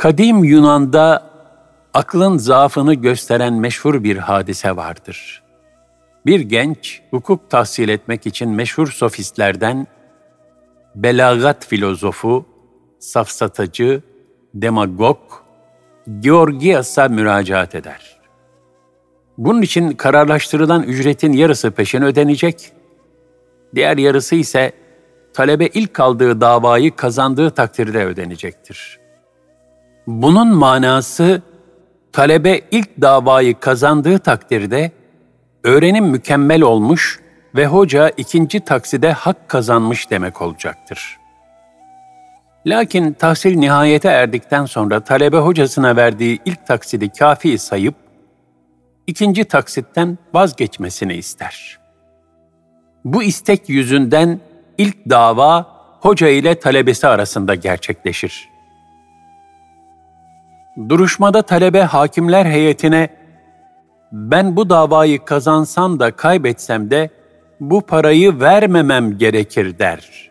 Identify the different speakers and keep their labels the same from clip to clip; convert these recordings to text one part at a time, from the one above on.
Speaker 1: Kadim Yunan'da aklın zaafını gösteren meşhur bir hadise vardır. Bir genç hukuk tahsil etmek için meşhur sofistlerden belagat filozofu, safsatacı, demagog Georgias'a müracaat eder. Bunun için kararlaştırılan ücretin yarısı peşin ödenecek, diğer yarısı ise talebe ilk aldığı davayı kazandığı takdirde ödenecektir. Bunun manası talebe ilk davayı kazandığı takdirde öğrenim mükemmel olmuş ve hoca ikinci takside hak kazanmış demek olacaktır. Lakin tahsil nihayete erdikten sonra talebe hocasına verdiği ilk taksidi kafi sayıp, ikinci taksitten vazgeçmesini ister. Bu istek yüzünden ilk dava hoca ile talebesi arasında gerçekleşir. Duruşmada talebe hakimler heyetine ben bu davayı kazansam da kaybetsem de bu parayı vermemem gerekir der.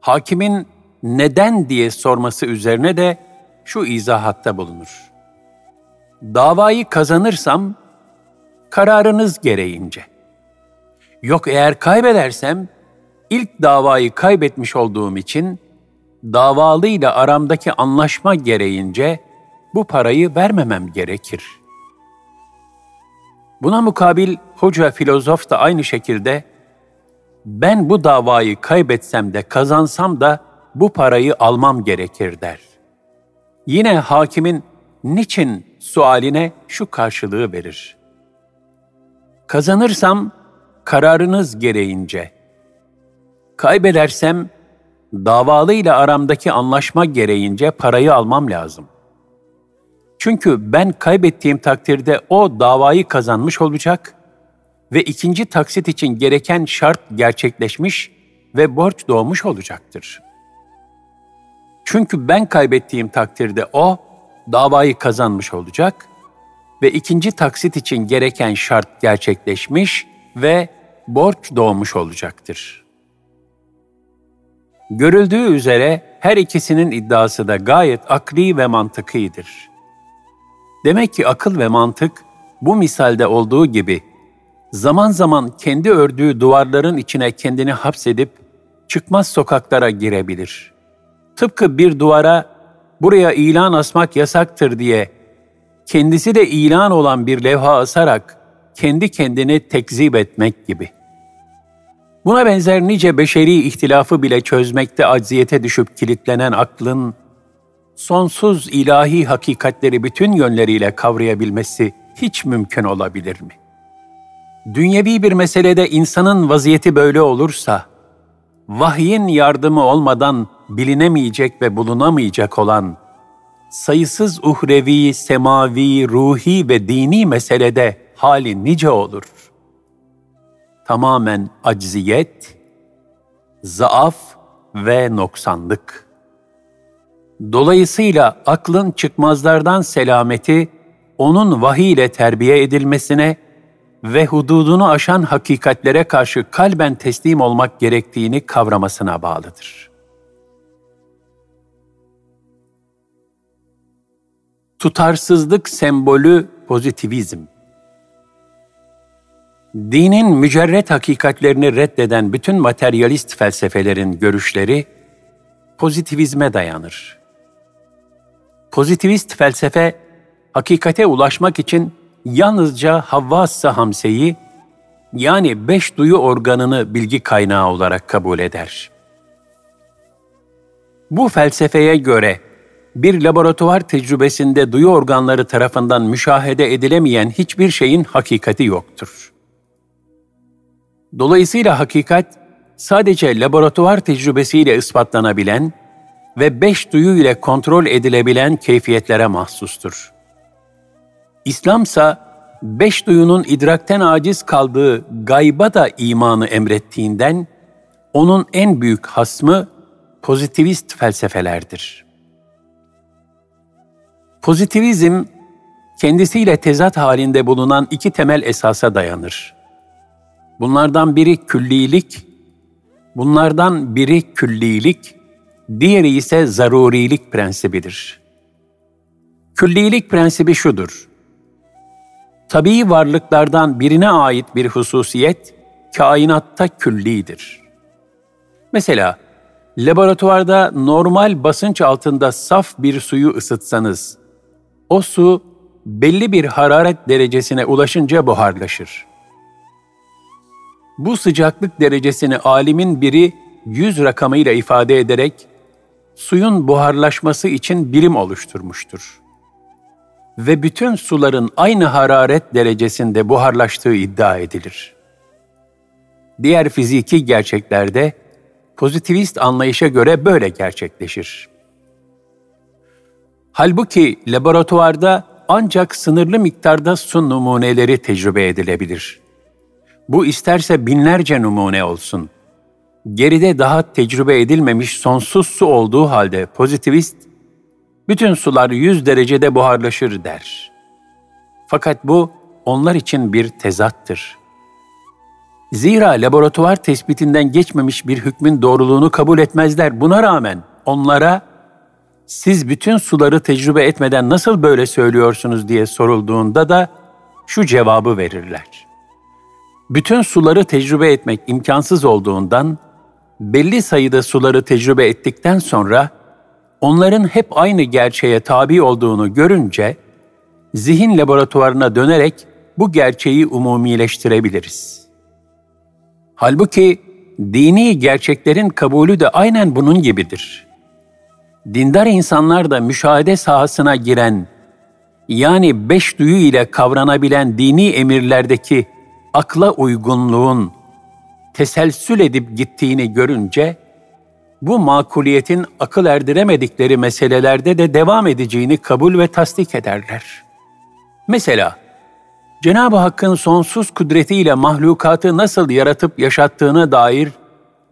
Speaker 1: Hakimin neden diye sorması üzerine de şu izahatta bulunur. Davayı kazanırsam kararınız gereğince. Yok eğer kaybedersem ilk davayı kaybetmiş olduğum için davalıyla aramdaki anlaşma gereğince bu parayı vermemem gerekir. Buna mukabil hoca filozof da aynı şekilde ben bu davayı kaybetsem de kazansam da bu parayı almam gerekir der. Yine hakimin niçin sualine şu karşılığı verir. Kazanırsam kararınız gereğince, kaybedersem davalıyla aramdaki anlaşma gereğince parayı almam lazım. Çünkü ben kaybettiğim takdirde o davayı kazanmış olacak ve ikinci taksit için gereken şart gerçekleşmiş ve borç doğmuş olacaktır. Çünkü ben kaybettiğim takdirde o davayı kazanmış olacak ve ikinci taksit için gereken şart gerçekleşmiş ve borç doğmuş olacaktır. Görüldüğü üzere her ikisinin iddiası da gayet akli ve mantıklıdır. Demek ki akıl ve mantık bu misalde olduğu gibi zaman zaman kendi ördüğü duvarların içine kendini hapsedip çıkmaz sokaklara girebilir. Tıpkı bir duvara buraya ilan asmak yasaktır diye kendisi de ilan olan bir levha asarak kendi kendini tekzip etmek gibi. Buna benzer nice beşeri ihtilafı bile çözmekte acziyete düşüp kilitlenen aklın sonsuz ilahi hakikatleri bütün yönleriyle kavrayabilmesi hiç mümkün olabilir mi? Dünyevi bir meselede insanın vaziyeti böyle olursa, vahyin yardımı olmadan bilinemeyecek ve bulunamayacak olan sayısız uhrevi, semavi, ruhi ve dini meselede hali nice olur. Tamamen acziyet, zaaf ve noksanlık. Dolayısıyla aklın çıkmazlardan selameti, onun vahiy ile terbiye edilmesine ve hududunu aşan hakikatlere karşı kalben teslim olmak gerektiğini kavramasına bağlıdır. Tutarsızlık sembolü pozitivizm. Dinin mücerret hakikatlerini reddeden bütün materyalist felsefelerin görüşleri pozitivizme dayanır. Pozitivist felsefe, hakikate ulaşmak için yalnızca havvas hamseyi, yani beş duyu organını bilgi kaynağı olarak kabul eder. Bu felsefeye göre bir laboratuvar tecrübesinde duyu organları tarafından müşahede edilemeyen hiçbir şeyin hakikati yoktur. Dolayısıyla hakikat sadece laboratuvar tecrübesiyle ispatlanabilen ve beş duyu ile kontrol edilebilen keyfiyetlere mahsustur. İslamsa beş duyunun idrakten aciz kaldığı gayba da imanı emrettiğinden, onun en büyük hasmı pozitivist felsefelerdir. Pozitivizm, kendisiyle tezat halinde bulunan iki temel esasa dayanır. Bunlardan biri küllilik, bunlardan biri küllilik, diğeri ise zarurilik prensibidir. Küllilik prensibi şudur. Tabii varlıklardan birine ait bir hususiyet, kainatta küllidir. Mesela, laboratuvarda normal basınç altında saf bir suyu ısıtsanız, o su belli bir hararet derecesine ulaşınca buharlaşır. Bu sıcaklık derecesini alimin biri yüz rakamıyla ifade ederek suyun buharlaşması için birim oluşturmuştur. Ve bütün suların aynı hararet derecesinde buharlaştığı iddia edilir. Diğer fiziki gerçeklerde pozitivist anlayışa göre böyle gerçekleşir. Halbuki laboratuvarda ancak sınırlı miktarda su numuneleri tecrübe edilebilir. Bu isterse binlerce numune olsun. Geride daha tecrübe edilmemiş sonsuz su olduğu halde pozitivist, bütün sular 100 derecede buharlaşır der. Fakat bu onlar için bir tezattır. Zira laboratuvar tespitinden geçmemiş bir hükmün doğruluğunu kabul etmezler. Buna rağmen onlara siz bütün suları tecrübe etmeden nasıl böyle söylüyorsunuz diye sorulduğunda da şu cevabı verirler. Bütün suları tecrübe etmek imkansız olduğundan belli sayıda suları tecrübe ettikten sonra onların hep aynı gerçeğe tabi olduğunu görünce zihin laboratuvarına dönerek bu gerçeği umumileştirebiliriz. Halbuki dini gerçeklerin kabulü de aynen bunun gibidir dindar insanlar da müşahede sahasına giren, yani beş duyu ile kavranabilen dini emirlerdeki akla uygunluğun teselsül edip gittiğini görünce, bu makuliyetin akıl erdiremedikleri meselelerde de devam edeceğini kabul ve tasdik ederler. Mesela, Cenab-ı Hakk'ın sonsuz kudretiyle mahlukatı nasıl yaratıp yaşattığına dair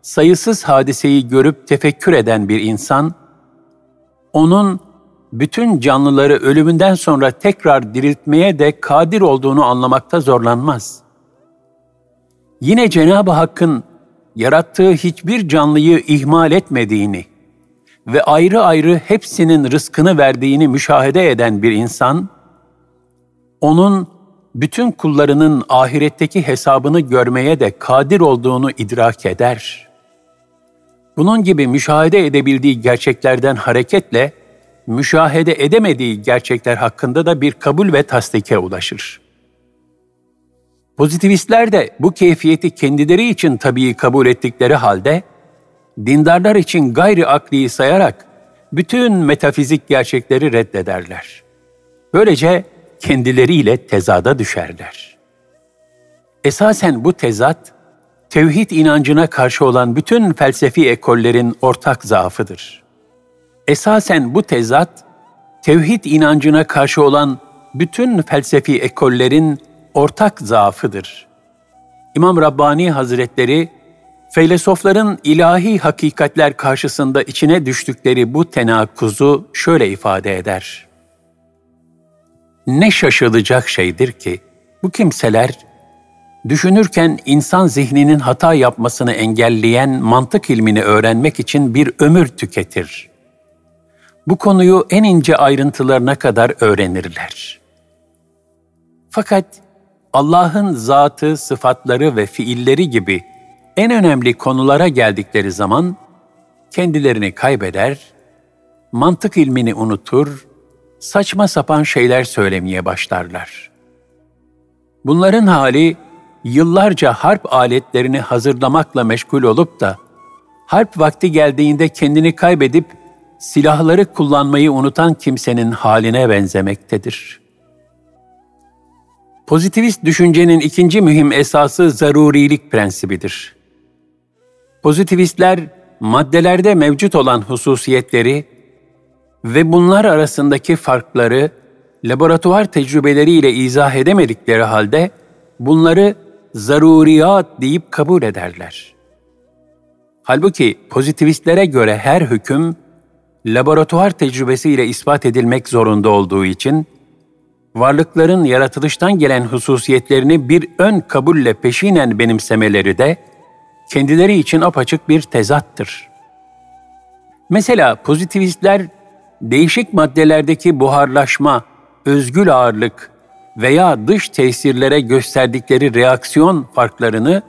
Speaker 1: sayısız hadiseyi görüp tefekkür eden bir insan, onun bütün canlıları ölümünden sonra tekrar diriltmeye de kadir olduğunu anlamakta zorlanmaz. Yine Cenab-ı Hakk'ın yarattığı hiçbir canlıyı ihmal etmediğini ve ayrı ayrı hepsinin rızkını verdiğini müşahede eden bir insan, onun bütün kullarının ahiretteki hesabını görmeye de kadir olduğunu idrak eder.'' Bunun gibi müşahede edebildiği gerçeklerden hareketle müşahede edemediği gerçekler hakkında da bir kabul ve tasdike ulaşır. Pozitivistler de bu keyfiyeti kendileri için tabii kabul ettikleri halde, dindarlar için gayri akliyi sayarak bütün metafizik gerçekleri reddederler. Böylece kendileriyle tezada düşerler. Esasen bu tezat, tevhid inancına karşı olan bütün felsefi ekollerin ortak zaafıdır. Esasen bu tezat, tevhid inancına karşı olan bütün felsefi ekollerin ortak zaafıdır. İmam Rabbani Hazretleri, Feylesofların ilahi hakikatler karşısında içine düştükleri bu tenakkuzu şöyle ifade eder. Ne şaşılacak şeydir ki bu kimseler Düşünürken insan zihninin hata yapmasını engelleyen mantık ilmini öğrenmek için bir ömür tüketir. Bu konuyu en ince ayrıntılarına kadar öğrenirler. Fakat Allah'ın zatı, sıfatları ve fiilleri gibi en önemli konulara geldikleri zaman kendilerini kaybeder, mantık ilmini unutur, saçma sapan şeyler söylemeye başlarlar. Bunların hali yıllarca harp aletlerini hazırlamakla meşgul olup da harp vakti geldiğinde kendini kaybedip silahları kullanmayı unutan kimsenin haline benzemektedir. Pozitivist düşüncenin ikinci mühim esası zarurilik prensibidir. Pozitivistler maddelerde mevcut olan hususiyetleri ve bunlar arasındaki farkları laboratuvar tecrübeleriyle izah edemedikleri halde bunları zaruriyat deyip kabul ederler. Halbuki pozitivistlere göre her hüküm laboratuvar tecrübesiyle ispat edilmek zorunda olduğu için varlıkların yaratılıştan gelen hususiyetlerini bir ön kabulle peşinen benimsemeleri de kendileri için apaçık bir tezattır. Mesela pozitivistler değişik maddelerdeki buharlaşma, özgül ağırlık veya dış tesirlere gösterdikleri reaksiyon farklarını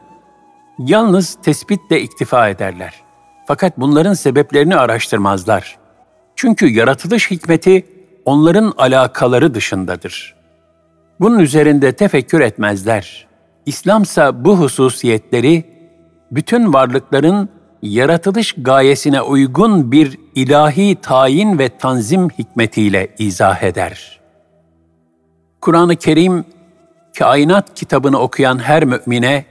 Speaker 1: yalnız tespitle iktifa ederler. Fakat bunların sebeplerini araştırmazlar. Çünkü yaratılış hikmeti onların alakaları dışındadır. Bunun üzerinde tefekkür etmezler. İslamsa bu hususiyetleri bütün varlıkların yaratılış gayesine uygun bir ilahi tayin ve tanzim hikmetiyle izah eder. Kur'an-ı Kerim, kainat kitabını okuyan her mümine,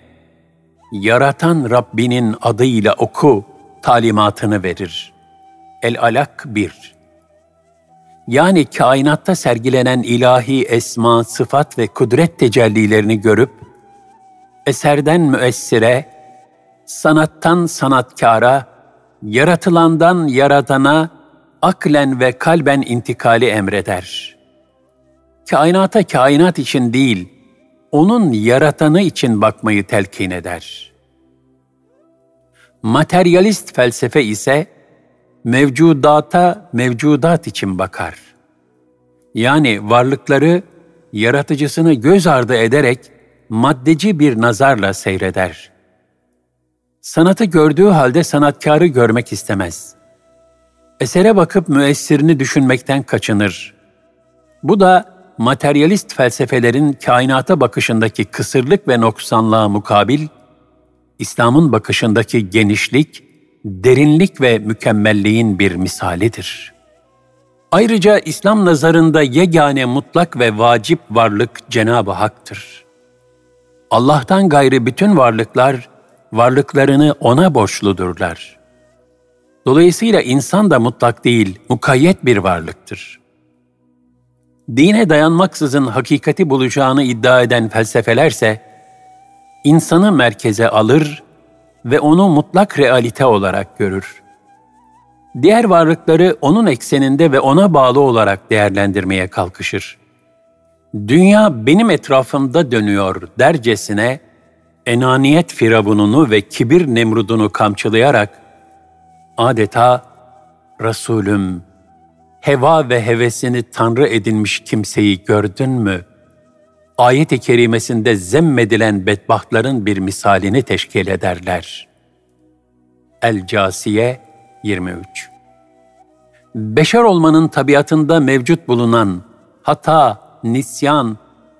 Speaker 1: yaratan Rabbinin adıyla oku talimatını verir. El-Alak 1 Yani kainatta sergilenen ilahi esma, sıfat ve kudret tecellilerini görüp, eserden müessire, sanattan sanatkara, yaratılandan yaratana, aklen ve kalben intikali emreder. Kainata kainat için değil, onun yaratanı için bakmayı telkin eder. Materyalist felsefe ise mevcudata mevcudat için bakar. Yani varlıkları yaratıcısını göz ardı ederek maddeci bir nazarla seyreder. Sanatı gördüğü halde sanatkarı görmek istemez. Esere bakıp müessirini düşünmekten kaçınır. Bu da materyalist felsefelerin kainata bakışındaki kısırlık ve noksanlığa mukabil, İslam'ın bakışındaki genişlik, derinlik ve mükemmelliğin bir misalidir. Ayrıca İslam nazarında yegane mutlak ve vacip varlık Cenab-ı Hak'tır. Allah'tan gayrı bütün varlıklar varlıklarını ona borçludurlar. Dolayısıyla insan da mutlak değil, mukayyet bir varlıktır. Dine dayanmaksızın hakikati bulacağını iddia eden felsefelerse, insanı merkeze alır ve onu mutlak realite olarak görür. Diğer varlıkları onun ekseninde ve ona bağlı olarak değerlendirmeye kalkışır. Dünya benim etrafımda dönüyor dercesine enaniyet firavununu ve kibir nemrudunu kamçılayarak adeta Resulüm, heva ve hevesini tanrı edinmiş kimseyi gördün mü? Ayet-i kerimesinde zemmedilen bedbahtların bir misalini teşkil ederler. El-Casiye 23 Beşer olmanın tabiatında mevcut bulunan hata, nisyan,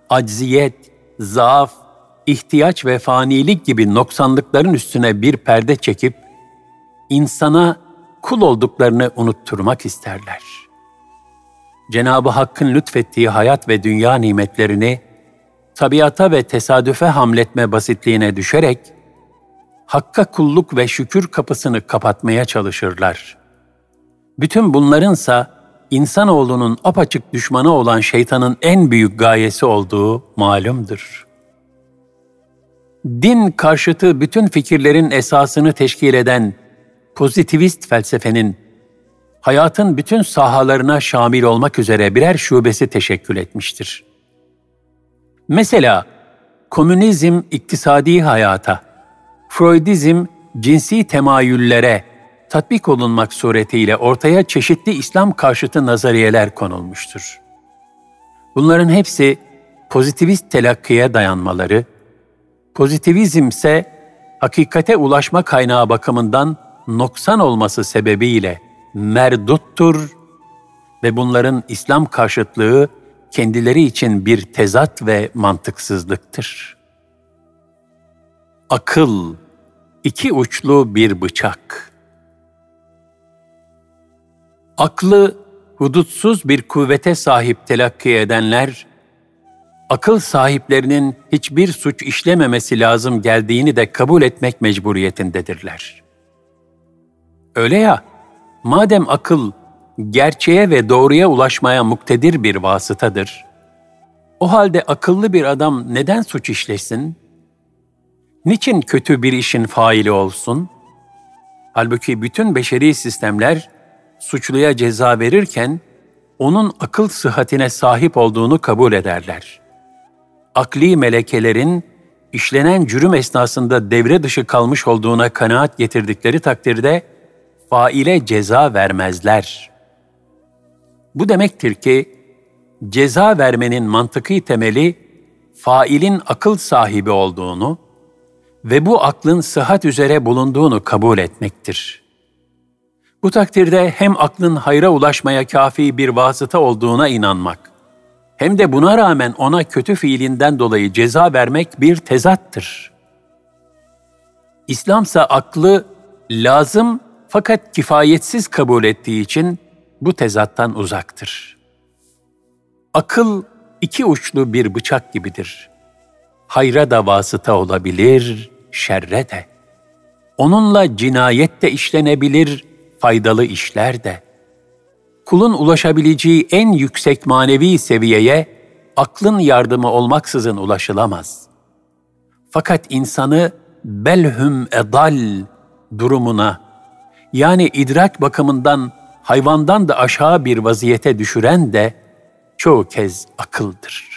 Speaker 1: acziyet, zaaf, ihtiyaç ve fanilik gibi noksanlıkların üstüne bir perde çekip insana kul olduklarını unutturmak isterler. Cenabı Hakk'ın lütfettiği hayat ve dünya nimetlerini tabiata ve tesadüfe hamletme basitliğine düşerek Hakk'a kulluk ve şükür kapısını kapatmaya çalışırlar. Bütün bunlarınsa insanoğlunun apaçık düşmanı olan şeytanın en büyük gayesi olduğu malumdur. Din karşıtı bütün fikirlerin esasını teşkil eden pozitivist felsefenin hayatın bütün sahalarına şamil olmak üzere birer şubesi teşekkül etmiştir. Mesela komünizm iktisadi hayata, Freudizm cinsi temayüllere tatbik olunmak suretiyle ortaya çeşitli İslam karşıtı nazariyeler konulmuştur. Bunların hepsi pozitivist telakkiye dayanmaları, pozitivizm ise hakikate ulaşma kaynağı bakımından noksan olması sebebiyle merduttur ve bunların İslam karşıtlığı kendileri için bir tezat ve mantıksızlıktır. Akıl, iki uçlu bir bıçak. Aklı hudutsuz bir kuvvete sahip telakki edenler, akıl sahiplerinin hiçbir suç işlememesi lazım geldiğini de kabul etmek mecburiyetindedirler. Öyle ya, madem akıl gerçeğe ve doğruya ulaşmaya muktedir bir vasıtadır, o halde akıllı bir adam neden suç işlesin? Niçin kötü bir işin faili olsun? Halbuki bütün beşeri sistemler suçluya ceza verirken onun akıl sıhhatine sahip olduğunu kabul ederler. Akli melekelerin işlenen cürüm esnasında devre dışı kalmış olduğuna kanaat getirdikleri takdirde faile ceza vermezler. Bu demektir ki ceza vermenin mantıki temeli failin akıl sahibi olduğunu ve bu aklın sıhhat üzere bulunduğunu kabul etmektir. Bu takdirde hem aklın hayra ulaşmaya kafi bir vasıta olduğuna inanmak, hem de buna rağmen ona kötü fiilinden dolayı ceza vermek bir tezattır. İslamsa aklı lazım fakat kifayetsiz kabul ettiği için bu tezattan uzaktır. Akıl iki uçlu bir bıçak gibidir. Hayra da vasıta olabilir, şerre de. Onunla cinayet de işlenebilir, faydalı işler de. Kulun ulaşabileceği en yüksek manevi seviyeye aklın yardımı olmaksızın ulaşılamaz. Fakat insanı belhüm edal durumuna yani idrak bakımından hayvandan da aşağı bir vaziyete düşüren de çoğu kez akıldır.